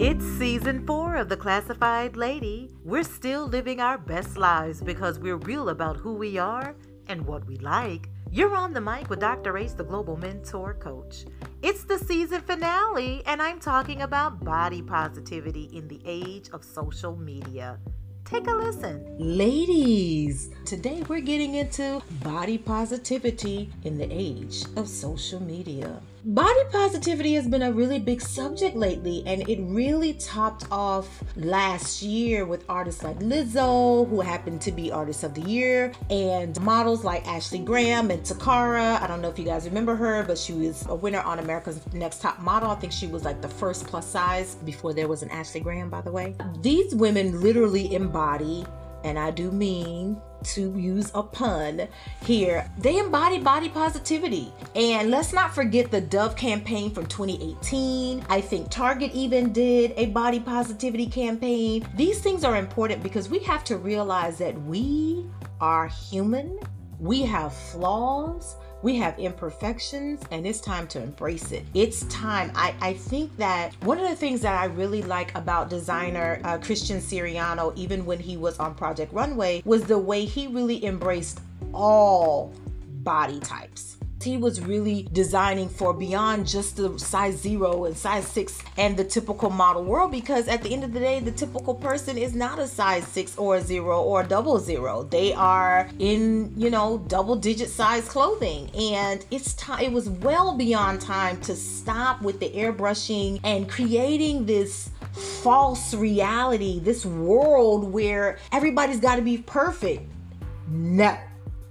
It's season four of The Classyfied Ladii. We're still living our best lives because we're real about who we are and what we like. You're on the mic with Dr. Ace, the global mentor coach. It's the season finale, and I'm talking about body positivity in the age of social media. Take a listen. Ladies, today we're getting into body positivity in the age of social media. Body positivity has been a really big subject lately, and it really topped off last year with artists like Lizzo, who happened to be Artist of the Year, and models like Ashley Graham and Toccara. I don't know if you guys remember her, but she was a winner on America's Next Top Model. I think she was like the first plus size before there was an Ashley Graham, by the way. These women literally embody and I do mean to use a pun here, they embody body positivity. And let's not forget the Dove campaign from 2018. I think Target even did a body positivity campaign. These things are important because we have to realize that we are human, we have flaws we have imperfections and it's time to embrace it. It's time. I, I think that one of the things that I really like about designer uh, Christian Siriano, even when he was on Project Runway, was the way he really embraced all body types he was really designing for beyond just the size zero and size six and the typical model world because at the end of the day, the typical person is not a size six or a zero or a double zero. They are in, you know, double digit size clothing. And it's time, it was well beyond time to stop with the airbrushing and creating this false reality, this world where everybody's got to be perfect. No,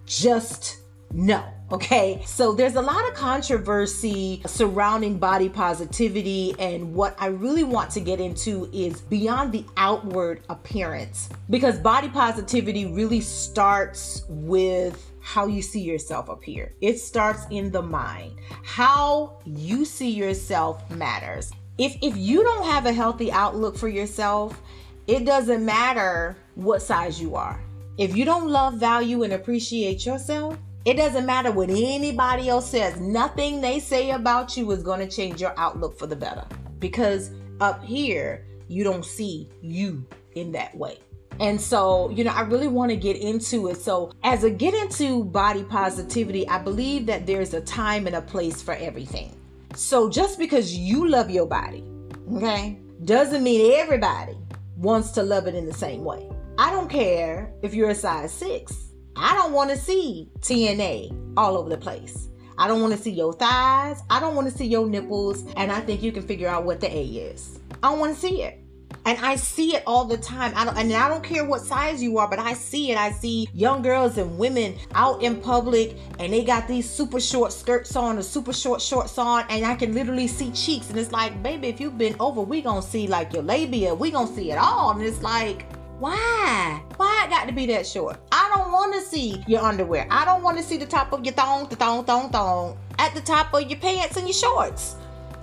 just no. Okay, so there's a lot of controversy surrounding body positivity, and what I really want to get into is beyond the outward appearance because body positivity really starts with how you see yourself here. It starts in the mind. How you see yourself matters. If if you don't have a healthy outlook for yourself, it doesn't matter what size you are. If you don't love, value and appreciate yourself, it doesn't matter what anybody else says. Nothing they say about you is going to change your outlook for the better. Because up here, you don't see you in that way. And so, you know, I really want to get into it. So, as I get into body positivity, I believe that there's a time and a place for everything. So, just because you love your body, okay, doesn't mean everybody wants to love it in the same way. I don't care if you're a size six. I don't want to see TNA all over the place. I don't want to see your thighs. I don't want to see your nipples. And I think you can figure out what the A is. I don't want to see it. And I see it all the time. I don't, and I don't care what size you are, but I see it. I see young girls and women out in public, and they got these super short skirts on or super short shorts on, and I can literally see cheeks. And it's like, baby, if you've been over, we gonna see like your labia. We gonna see it all. And it's like, why? Why it got to be that short? I don't want to see your underwear. I don't want to see the top of your thong, the thong, thong, thong at the top of your pants and your shorts.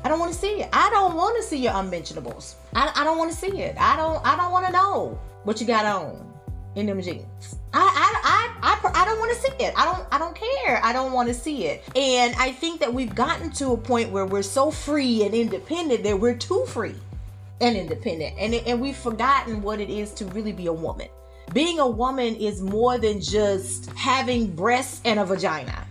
I don't want to see it. I don't want to see your unmentionables. I, I don't want to see it. I don't I don't want to know what you got on in them jeans. I I I I, I don't want to see it. I don't I don't care. I don't want to see it. And I think that we've gotten to a point where we're so free and independent that we're too free and independent. And, and we've forgotten what it is to really be a woman. Being a woman is more than just having breasts and a vagina.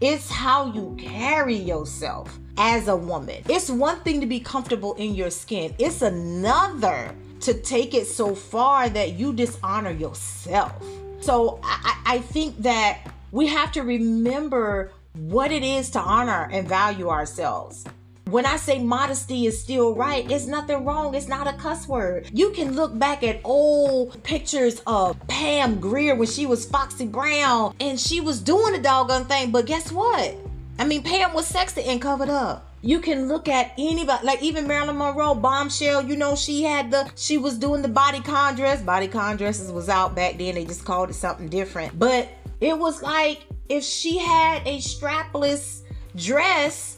It's how you carry yourself as a woman. It's one thing to be comfortable in your skin, it's another to take it so far that you dishonor yourself. So I, I think that we have to remember what it is to honor and value ourselves. When I say modesty is still right, it's nothing wrong. It's not a cuss word. You can look back at old pictures of Pam Grier when she was Foxy Brown and she was doing the doggone thing. But guess what? I mean, Pam was sexy and covered up. You can look at anybody, like even Marilyn Monroe, bombshell. You know, she had the, she was doing the bodycon dress. Bodycon dresses was out back then. They just called it something different. But it was like if she had a strapless dress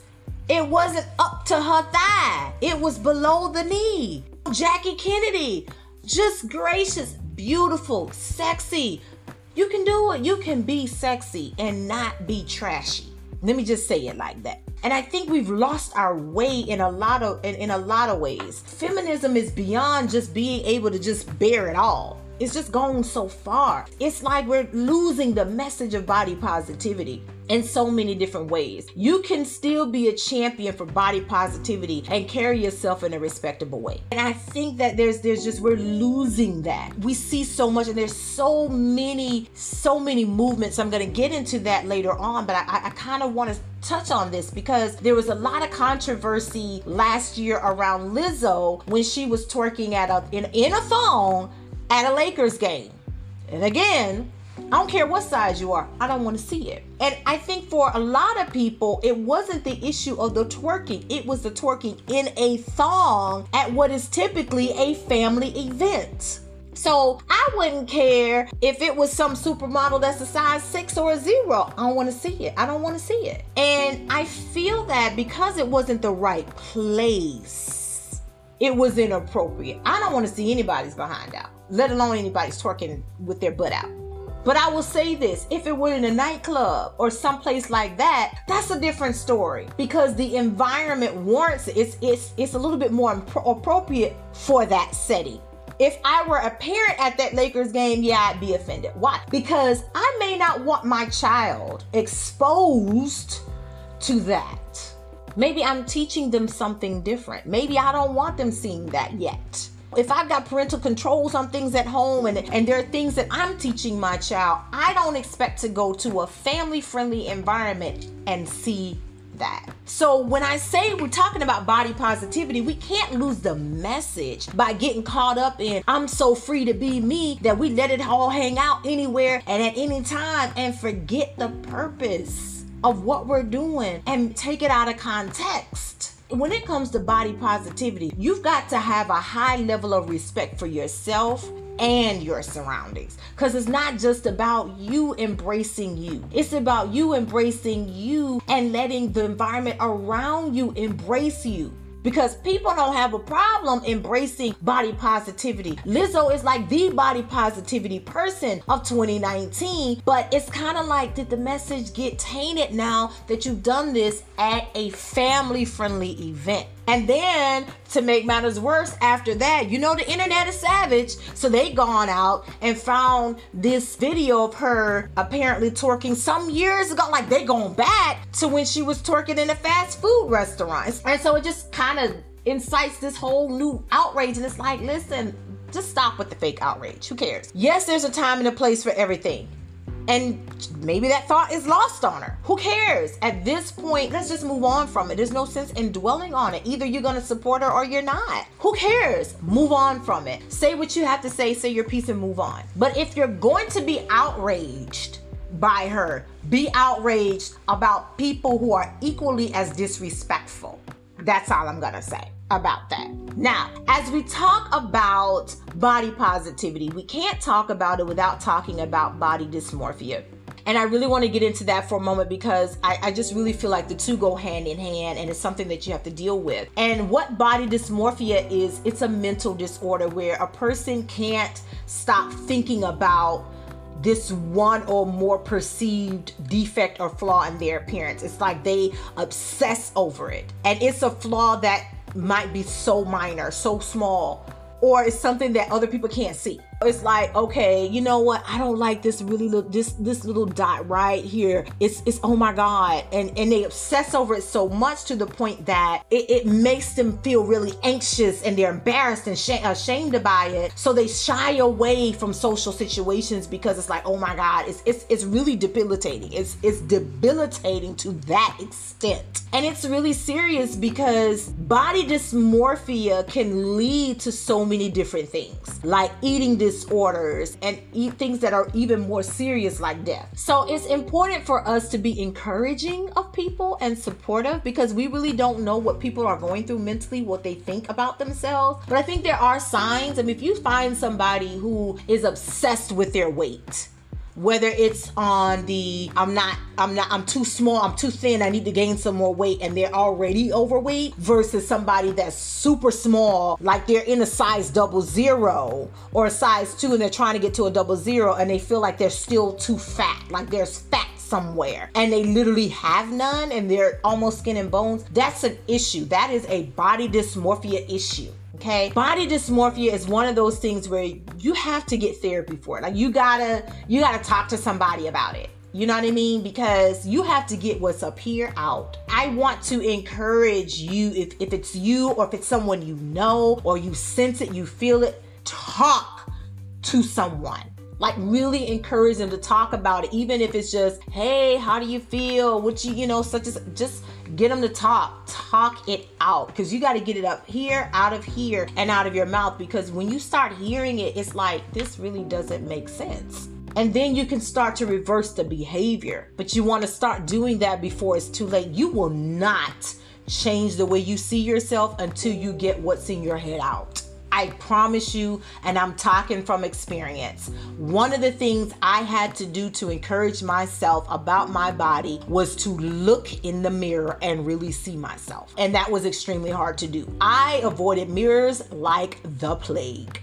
it wasn't up to her thigh, it was below the knee. Jackie Kennedy, just gracious, beautiful, sexy. You can do it. You can be sexy and not be trashy. Let me just say it like that. And I think we've lost our way in a lot of in, in a lot of ways. Feminism is beyond just being able to just bear it all. It's just gone so far. It's like we're losing the message of body positivity in so many different ways. You can still be a champion for body positivity and carry yourself in a respectable way. And I think that there's there's just we're losing that. We see so much and there's so many so many movements. I'm going to get into that later on, but I, I kind of want to touch on this because there was a lot of controversy last year around Lizzo when she was twerking at a in, in a phone at a Lakers game. And again, I don't care what size you are, I don't want to see it. And I think for a lot of people, it wasn't the issue of the twerking, it was the twerking in a thong at what is typically a family event. So I wouldn't care if it was some supermodel that's a size six or a zero. I don't want to see it. I don't want to see it. And I feel that because it wasn't the right place, it was inappropriate. I don't want to see anybody's behind out let alone anybody's twerking with their butt out. But I will say this if it were in a nightclub or someplace like that, that's a different story because the environment warrants it. It's, it's, it's a little bit more appropriate for that setting. If I were a parent at that Lakers game, yeah, I'd be offended. Why? Because I may not want my child exposed to that. Maybe I'm teaching them something different. Maybe I don't want them seeing that yet. If I've got parental controls on things at home and, and there are things that I'm teaching my child, I don't expect to go to a family friendly environment and see that. So when I say we're talking about body positivity, we can't lose the message by getting caught up in I'm so free to be me that we let it all hang out anywhere and at any time and forget the purpose of what we're doing and take it out of context when it comes to body positivity, you've got to have a high level of respect for yourself and your surroundings. Because it's not just about you embracing you, it's about you embracing you and letting the environment around you embrace you because people don't have a problem embracing body positivity. Lizzo is like the body positivity person of 2019, but it's kind of like did the message get tainted now that you've done this at a family friendly event? And then to make matters worse, after that, you know the internet is savage, so they gone out and found this video of her apparently twerking some years ago. Like they going back to when she was twerking in a fast food restaurant, and so it just kind of incites this whole new outrage. And it's like, listen, just stop with the fake outrage. Who cares? Yes, there's a time and a place for everything. And maybe that thought is lost on her. Who cares? At this point, let's just move on from it. There's no sense in dwelling on it. Either you're going to support her or you're not. Who cares? Move on from it. Say what you have to say, say your piece, and move on. But if you're going to be outraged, by her, be outraged about people who are equally as disrespectful. That's all I'm gonna say about that. Now, as we talk about body positivity, we can't talk about it without talking about body dysmorphia. And I really want to get into that for a moment because I, I, just really feel like the two go hand in hand and it's something that you have to deal with. And what body dysmorphia is, it's a mental disorder where a person can't stop thinking about this one or more perceived defect or flaw in their appearance. It's like they obsess over it. And it's a flaw that might be so minor, so small, or it's something that other people can't see. It's like, okay, you know what? I don't like this really little this this little dot right here. It's it's oh my god, and and they obsess over it so much to the point that it, it makes them feel really anxious and they're embarrassed and sh- ashamed by it. So they shy away from social situations because it's like, oh my god, it's it's it's really debilitating. It's it's debilitating to that extent, and it's really serious because body dysmorphia can lead to so many different things, like eating disorders and eat things that are even more serious like death. So it's important for us to be encouraging of people and supportive because we really don't know what people are going through mentally, what they think about themselves. But I think there are signs. I mean, if you find somebody who is obsessed with their weight, whether it's on the I'm not I'm not I'm too small, I'm too thin, I need to gain some more weight and they're already overweight versus somebody that's super small, like they're in a size double zero or a size two and they're trying to get to a double zero and they feel like they're still too fat, like there's fat somewhere and they literally have none and they're almost skin and bones, that's an issue. That is a body dysmorphia issue. Okay. Body dysmorphia is one of those things where you have to get therapy for it. Like you gotta, you gotta talk to somebody about it. You know what I mean? Because you have to get what's up here out. I want to encourage you, if, if it's you or if it's someone you know or you sense it, you feel it, talk to someone like really encourage them to talk about it even if it's just hey how do you feel what you you know such as just get them to talk. Talk it out. Because you got to get it up here out of here and out of your mouth. Because when you start hearing it it's like this really doesn't make sense. And then you can start to reverse the behavior. But you want to start doing that before it's too late. You will not change the way you see yourself until you get what's in your head out I promise you, and I'm talking from experience. One of the things I had to do to encourage myself about my body was to look in the mirror and really see myself. And that was extremely hard to do. I avoided mirrors like the plague.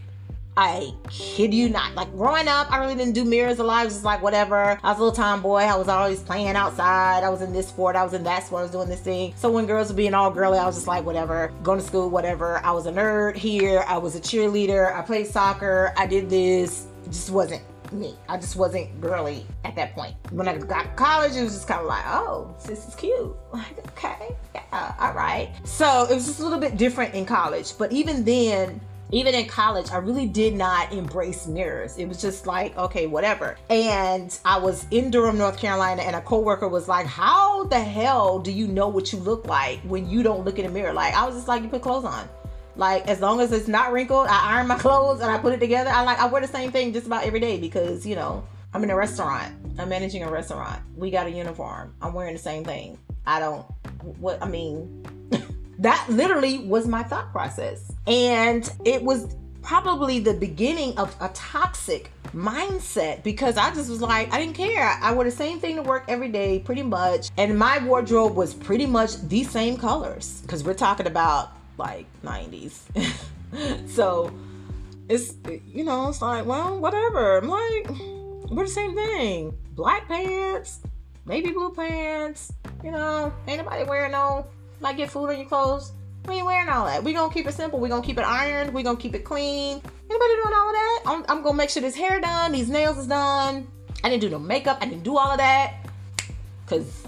I kid you not. Like growing up, I really didn't do mirrors a lot. I was just like, whatever. I was a little tomboy. I was always playing outside. I was in this sport. I was in that sport. I was doing this thing. So when girls were being all girly, I was just like, whatever. Going to school, whatever. I was a nerd here. I was a cheerleader. I played soccer. I did this. It just wasn't me. I just wasn't girly at that point. When I got to college, it was just kind of like, oh, this is cute. Like, okay, yeah, all right. So it was just a little bit different in college. But even then, even in college, I really did not embrace mirrors. It was just like, okay, whatever. And I was in Durham, North Carolina, and a coworker was like, How the hell do you know what you look like when you don't look in the mirror? Like, I was just like, You put clothes on. Like, as long as it's not wrinkled, I iron my clothes and I put it together. I like, I wear the same thing just about every day because, you know, I'm in a restaurant. I'm managing a restaurant. We got a uniform. I'm wearing the same thing. I don't, what, I mean, that literally was my thought process. And it was probably the beginning of a toxic mindset because I just was like, I didn't care. I wore the same thing to work every day, pretty much. And my wardrobe was pretty much the same colors because we're talking about like 90s. so it's, you know, it's like, well, whatever. I'm like, we're the same thing. Black pants, navy blue pants, you know, ain't nobody wearing no like get food on your clothes. We ain't wearing all that. We gonna keep it simple. We gonna keep it ironed. We gonna keep it clean. Anybody doing all of that? I'm, I'm gonna make sure this hair done. These nails is done. I didn't do no makeup. I didn't do all of that. Cause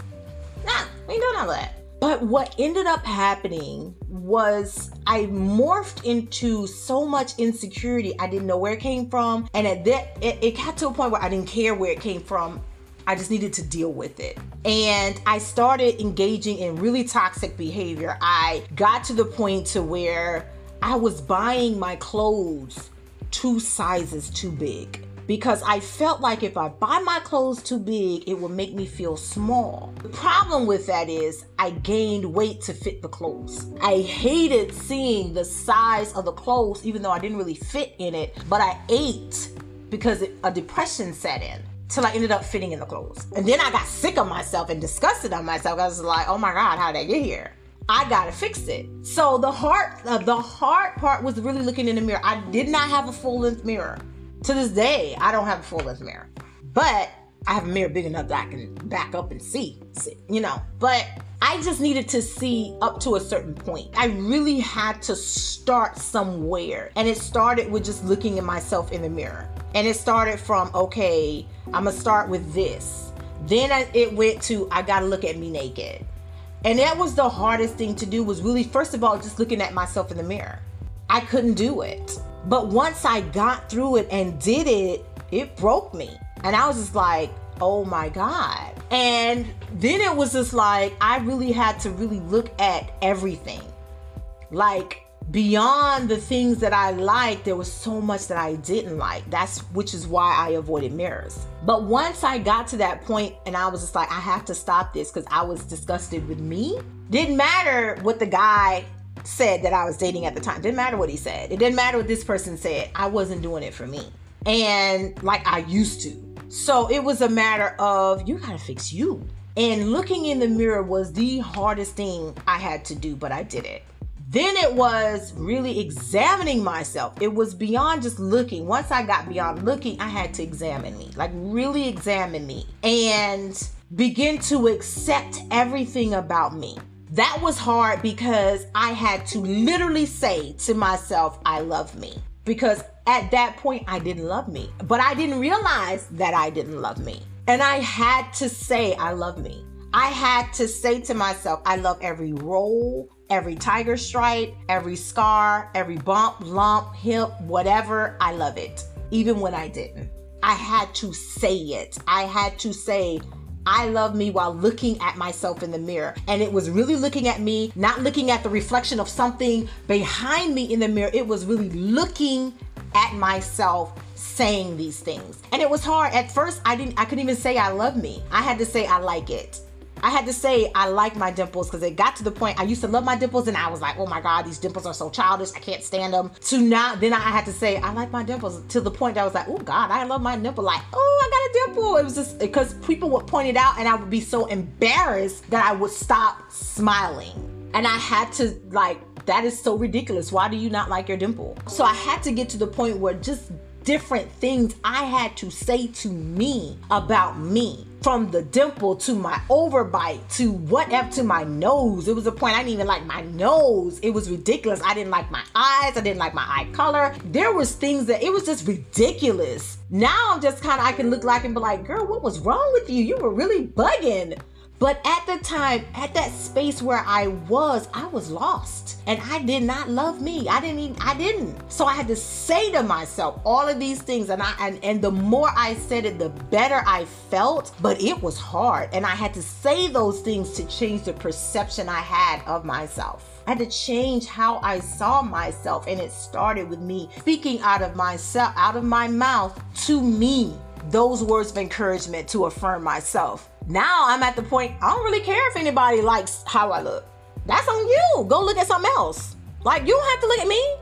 nah, we ain't doing all that. But what ended up happening was I morphed into so much insecurity. I didn't know where it came from. And at that, it, it got to a point where I didn't care where it came from. I just needed to deal with it. And I started engaging in really toxic behavior. I got to the point to where I was buying my clothes two sizes too big because I felt like if I buy my clothes too big, it would make me feel small. The problem with that is I gained weight to fit the clothes. I hated seeing the size of the clothes, even though I didn't really fit in it, but I ate because it, a depression set in till I ended up fitting in the clothes. And then I got sick of myself and disgusted on myself. I was like, oh my God, how did I get here? I gotta fix it. So the hard, uh, the hard part was really looking in the mirror. I did not have a full length mirror. To this day, I don't have a full length mirror, but I have a mirror big enough that I can back up and see, see, you know. But I just needed to see up to a certain point. I really had to start somewhere, and it started with just looking at myself in the mirror. And it started from, okay, I'm gonna start with this. Then it went to, I gotta look at me naked. And that was the hardest thing to do was really, first of all, just looking at myself in the mirror. I couldn't do it. But once I got through it and did it, it broke me. And I was just like, oh my God. And then it was just like, I really had to really look at everything. Like, beyond the things that I liked, there was so much that I didn't like. That's which is why I avoided mirrors. But once I got to that point and I was just like, I have to stop this because I was disgusted with me. Didn't matter what the guy said that I was dating at the time. Didn't matter what he said. It didn't matter what this person said. I wasn't doing it for me. And like I used to. So it was a matter of you gotta fix you. And looking in the mirror was the hardest thing I had to do, but I did it. Then it was really examining myself. It was beyond just looking. Once I got beyond looking, I had to examine me, like really examine me. And begin to accept everything about me. That was hard because I had to literally say to myself, I love me. Because at that point, I didn't love me, but I didn't realize that I didn't love me. And I had to say, I love me. I had to say to myself, I love every roll, every tiger stripe, every scar, every bump, lump, hip, whatever. I love it, even when I didn't. I had to say it. I had to say, I love me while looking at myself in the mirror. And it was really looking at me, not looking at the reflection of something behind me in the mirror. It was really looking at myself saying these things. And it was hard. At first, I didn't I couldn't even say I love me. I had to say I like it. I had to say I like my dimples because it got to the point I used to love my dimples and I was like, oh my God, these dimples are so childish. I can't stand them. To now, then I had to say I like my dimples to the point that I was like, oh God, I love my dimple. Like, oh, I got a dimple. It was just because people would point it out and I would be so embarrassed that I would stop smiling. And I had to like, that is so ridiculous. Why do you not like your dimple? So I had to get to the point where just different things I had to say to me about me. From the dimple to my overbite to whatever to my nose. It was a point I didn't even like my nose. It was ridiculous. I didn't like my eyes. I didn't like my eye color. There was things that it was just ridiculous. Now I'm just kind of I can look like and be like, girl, what was wrong with you? You were really bugging. But at the time, at that space where I was, I was lost. And I did not love me. I didn't even, I didn't. So I had to say to myself all of these things. And I and, and the more I said it, the better I felt. But it was hard. And I had to say those things to change the perception I had of myself. I had to change how I saw myself. And it started with me speaking out of myself, out of my mouth to me those words of encouragement to affirm myself. Now I'm at the point I don't really care if anybody likes how I look. That's on you. Go look at something else. Like you don't have to look at me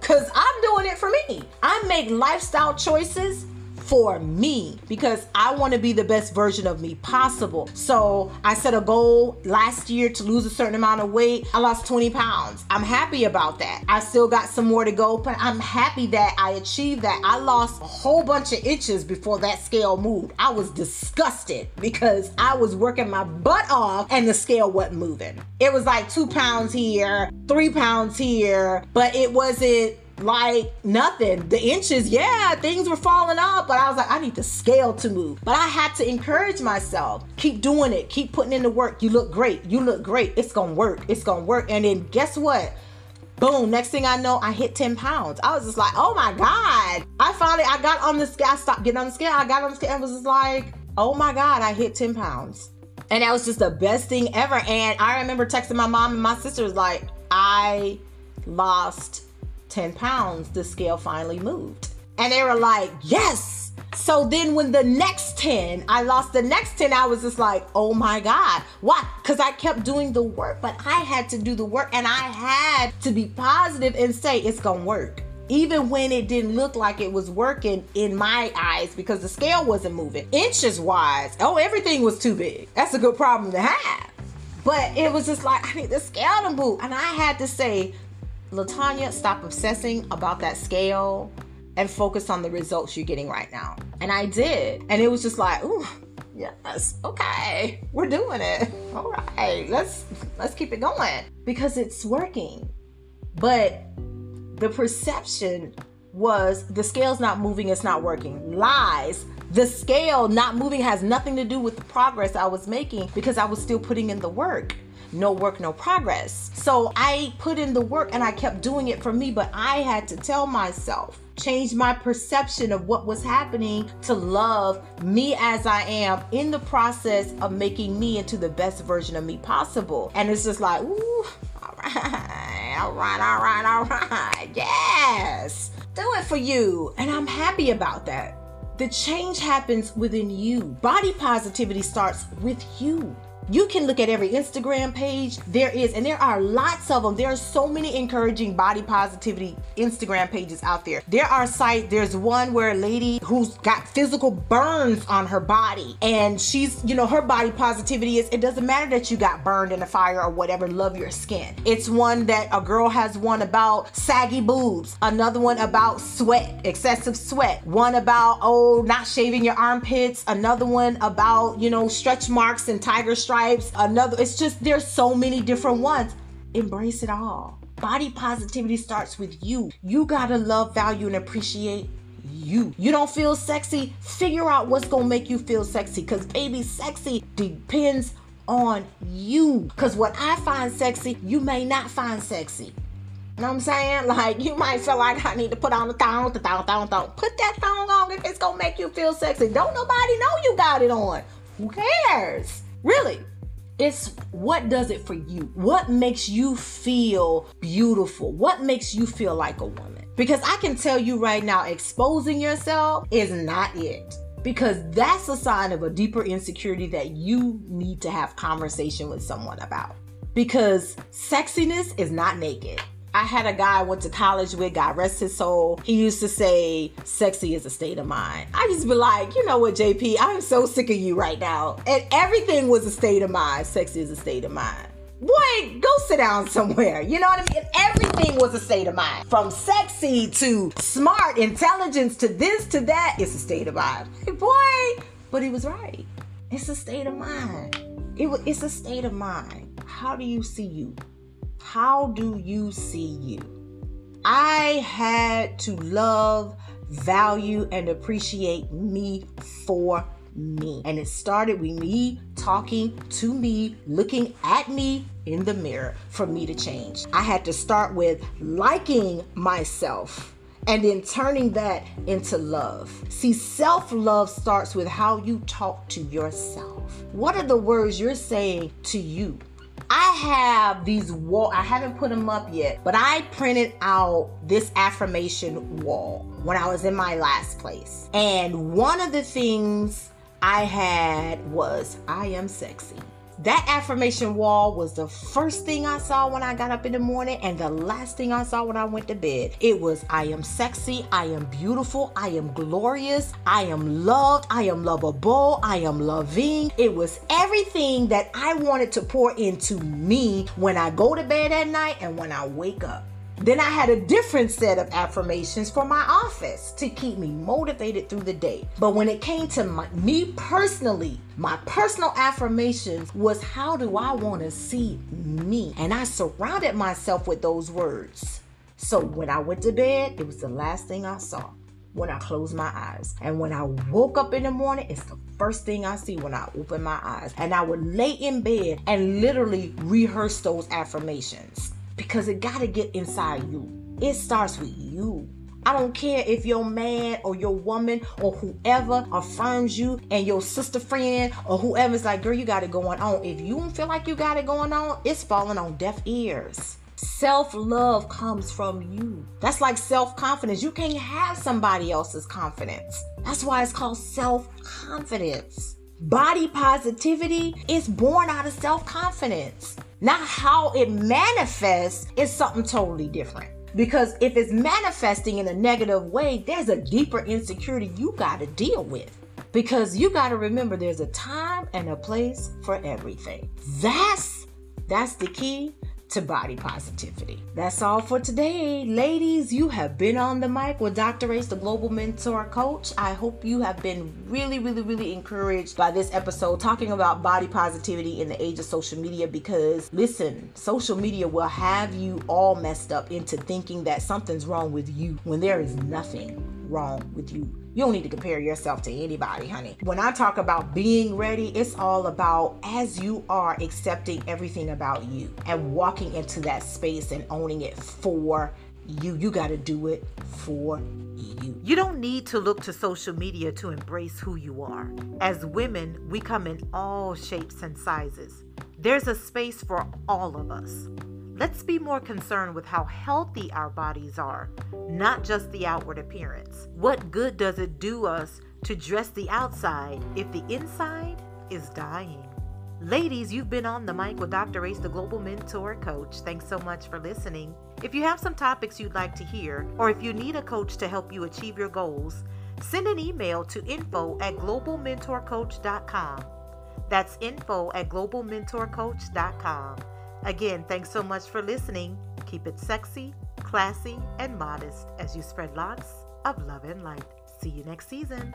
because I'm doing it for me. I make lifestyle choices for me because I want to be the best version of me possible. So I set a goal last year to lose a certain amount of weight. I lost 20 pounds. I'm happy about that. I still got some more to go, but I'm happy that I achieved that. I lost a whole bunch of inches before that scale moved. I was disgusted because I was working my butt off and the scale wasn't moving. It was like two pounds here, three pounds here, but it wasn't like nothing. The inches, yeah, things were falling off, but I was like, I need the scale to move. But I had to encourage myself. Keep doing it. Keep putting in the work. You look great. You look great. It's gonna work. It's gonna work. And then guess what? Boom, next thing I know, I hit 10 pounds. I was just like, oh my God. I finally I got on the scale. I stopped getting on the scale. I got on the scale and was just like, oh my God, I hit 10 pounds. And that was just the best thing ever. And I remember texting my mom and my sister was like, I lost 10 pounds, the scale finally moved. And they were like, yes. So then when the next 10, I lost the next 10, I was just like, oh my God. Why? Because I kept doing the work, but I had to do the work and I had to be positive and say it's going to work. Even when it didn't look like it was working in my eyes because the scale wasn't moving. Inches wise, oh, everything was too big. That's a good problem to have. But it was just like, I need the scale to move. And I had to say, Latanya, stop obsessing about that scale and focus on the results you're getting right now. And I did. And it was just like, ooh, yes, okay, we're doing it. All right, let's let's keep it going. Because it's working. But the perception was the scale's not moving, it's not working. Lies. The scale not moving has nothing to do with the progress I was making because I was still putting in the work no work, no progress. So I put in the work and I kept doing it for me, but I had to tell myself, change my perception of what was happening to love me as I am in the process of making me into the best version of me possible. And it's just like, ooh, all right, all right, all right, all right, yes, do it for you. And I'm happy about that. The change happens within you. Body positivity starts with you. You can look at every Instagram page there is, and there are lots of them. There are so many encouraging body positivity Instagram pages out there. There are sites, there's one where a lady who's got physical burns on her body, and she's, you know, her body positivity is it doesn't matter that you got burned in a fire or whatever, love your skin. It's one that a girl has one about saggy boobs, another one about sweat, excessive sweat, one about, oh, not shaving your armpits, another one about, you know, stretch marks and tiger stripes stripes, another. It's just there's so many different ones. Embrace it all. Body positivity starts with you. You gotta love, value, and appreciate you. You don't feel sexy? Figure out what's gonna make you feel sexy. Cause baby, sexy depends on you. Cause what I find sexy, you may not find sexy. You know what I'm saying? Like you might feel like I need to put on the thong, the thong, thong, thong. Put that thong on if it's gonna make you feel sexy. Don't nobody know you got it on. Who cares? Really. It's what does it for you? What makes you feel beautiful? What makes you feel like a woman? Because I can tell you right now, exposing yourself is not it. Because that's a sign of a deeper insecurity that you need to have conversation with someone about. Because sexiness is not naked. I had a guy I went to college with, God rest his soul. He used to say, sexy is a state of mind. I just be like, you know what, JP, I'm so sick of you right now. And everything was a state of mind. Sexy is a state of mind. Boy, go sit down somewhere. You know what I mean? Everything was a state of mind. From sexy to smart, intelligence to this to that, it's a state of mind. Boy, but he was right. It's a state of mind. It, it's a state of mind. How do you see you? How do you see you? I had to love, value, and appreciate me for me. And it started with me talking to me, looking at me in the mirror for me to change. I had to start with liking myself and then turning that into love. See, self love starts with how you talk to yourself. What are the words you're saying to you? I have these wall, I haven't put them up yet, but I printed out this affirmation wall when I was in my last place. And one of the things I had was I am sexy. That affirmation wall was the first thing I saw when I got up in the morning and the last thing I saw when I went to bed. It was I am sexy, I am beautiful, I am glorious, I am loved, I am lovable, I am loving. It was everything that I wanted to pour into me when I go to bed at night and when I wake up. Then I had a different set of affirmations for my office to keep me motivated through the day. But when it came to my, me personally, my personal affirmations was how do I want to see me? And I surrounded myself with those words. So when I went to bed, it was the last thing I saw when I closed my eyes. And when I woke up in the morning, it's the first thing I see when I open my eyes. And I would lay in bed and literally rehearse those affirmations because it got to get inside you. It starts with you. I don't care if your man or your woman or whoever affirms you and your sister friend or whoever's like, girl, you got it going on. If you don't feel like you got it going on, it's falling on deaf ears. Self love comes from you. That's like self confidence. You can't have somebody else's confidence. That's why it's called self confidence. Body positivity is born out of self confidence. Now, how it manifests is something totally different. Because if it's manifesting in a negative way, there's a deeper insecurity you got to deal with. Because you got to remember there's a time and a place for everything. That's that's the key to body positivity. That's all for today. Ladies, you have been on the mic with Dr. Ace, the global mentor coach. I hope you have been really, really, really encouraged by this episode talking about body positivity in the age of social media because listen, social media will have you all messed up into thinking that something's wrong with you when there is nothing wrong with you you don't need to compare yourself to anybody, honey. When I talk about being ready, it's all about as you are accepting everything about you and walking into that space and owning it for you. You got to do it for you. You don't need to look to social media to embrace who you are. As women, we come in all shapes and sizes. There's a space for all of us. Let's be more concerned with how healthy our bodies are, not just the outward appearance. What good does it do us to dress the outside if the inside is dying? Ladies, you've been on the mic with Dr. Ace, the Global Mentor Coach. Thanks so much for listening. If you have some topics you'd like to hear, or if you need a coach to help you achieve your goals, send an email to info at globalmentorcoach.com. That's info at globalmentorcoach.com. Again, thanks so much for listening. Keep it sexy, classy, and modest as you spread lots of love and light. See you next season.